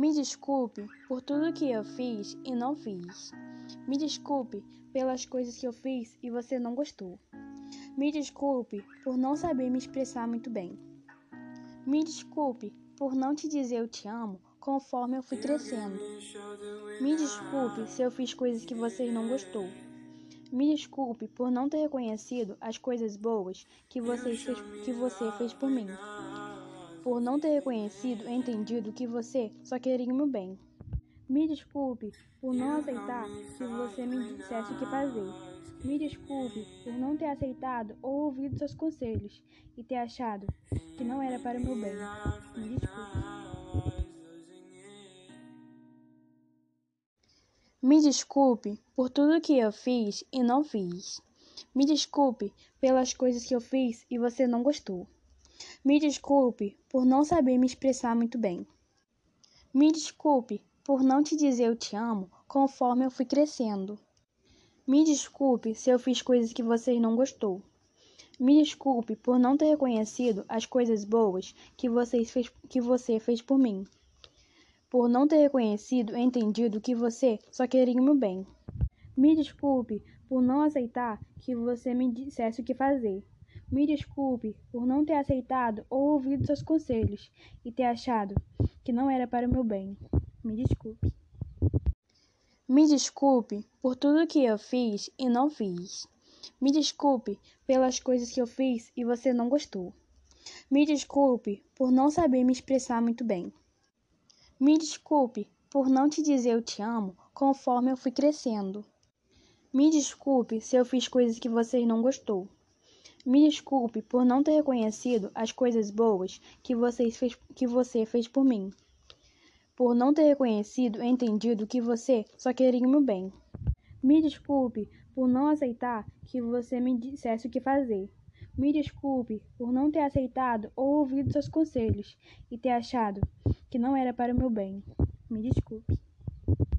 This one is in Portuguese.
Me desculpe por tudo que eu fiz e não fiz. Me desculpe pelas coisas que eu fiz e você não gostou. Me desculpe por não saber me expressar muito bem. Me desculpe por não te dizer eu te amo conforme eu fui crescendo. Me desculpe se eu fiz coisas que você não gostou. Me desculpe por não ter reconhecido as coisas boas que você fez, que você fez por mim. Por não ter reconhecido e entendido que você só queria o meu bem. Me desculpe por não aceitar que você me dissesse o que fazer. Me desculpe por não ter aceitado ou ouvido seus conselhos e ter achado que não era para o meu bem. Me desculpe. Me desculpe por tudo que eu fiz e não fiz. Me desculpe pelas coisas que eu fiz e você não gostou. Me desculpe por não saber me expressar muito bem. Me desculpe por não te dizer eu te amo conforme eu fui crescendo. Me desculpe se eu fiz coisas que você não gostou. Me desculpe por não ter reconhecido as coisas boas que você fez, que você fez por mim por não ter reconhecido e entendido que você só queria o meu bem. Me desculpe por não aceitar que você me dissesse o que fazer. Me desculpe por não ter aceitado ou ouvido seus conselhos e ter achado que não era para o meu bem. Me desculpe. Me desculpe por tudo que eu fiz e não fiz. Me desculpe pelas coisas que eu fiz e você não gostou. Me desculpe por não saber me expressar muito bem. Me desculpe por não te dizer eu te amo conforme eu fui crescendo. Me desculpe se eu fiz coisas que você não gostou. Me desculpe por não ter reconhecido as coisas boas que você fez, que você fez por mim. Por não ter reconhecido e entendido que você só queria o meu bem. Me desculpe por não aceitar que você me dissesse o que fazer. Me desculpe por não ter aceitado ou ouvido seus conselhos e ter achado que não era para o meu bem. Me desculpe.